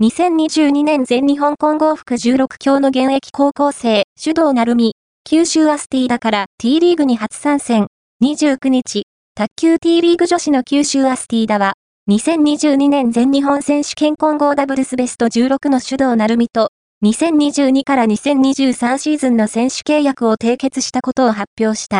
2022年全日本混合服16強の現役高校生、主導なるみ、九州アスティーダから T リーグに初参戦。29日、卓球 T リーグ女子の九州アスティーダは、2022年全日本選手権混合ダブルスベスト16の主導なるみと、2022から2023シーズンの選手契約を締結したことを発表した。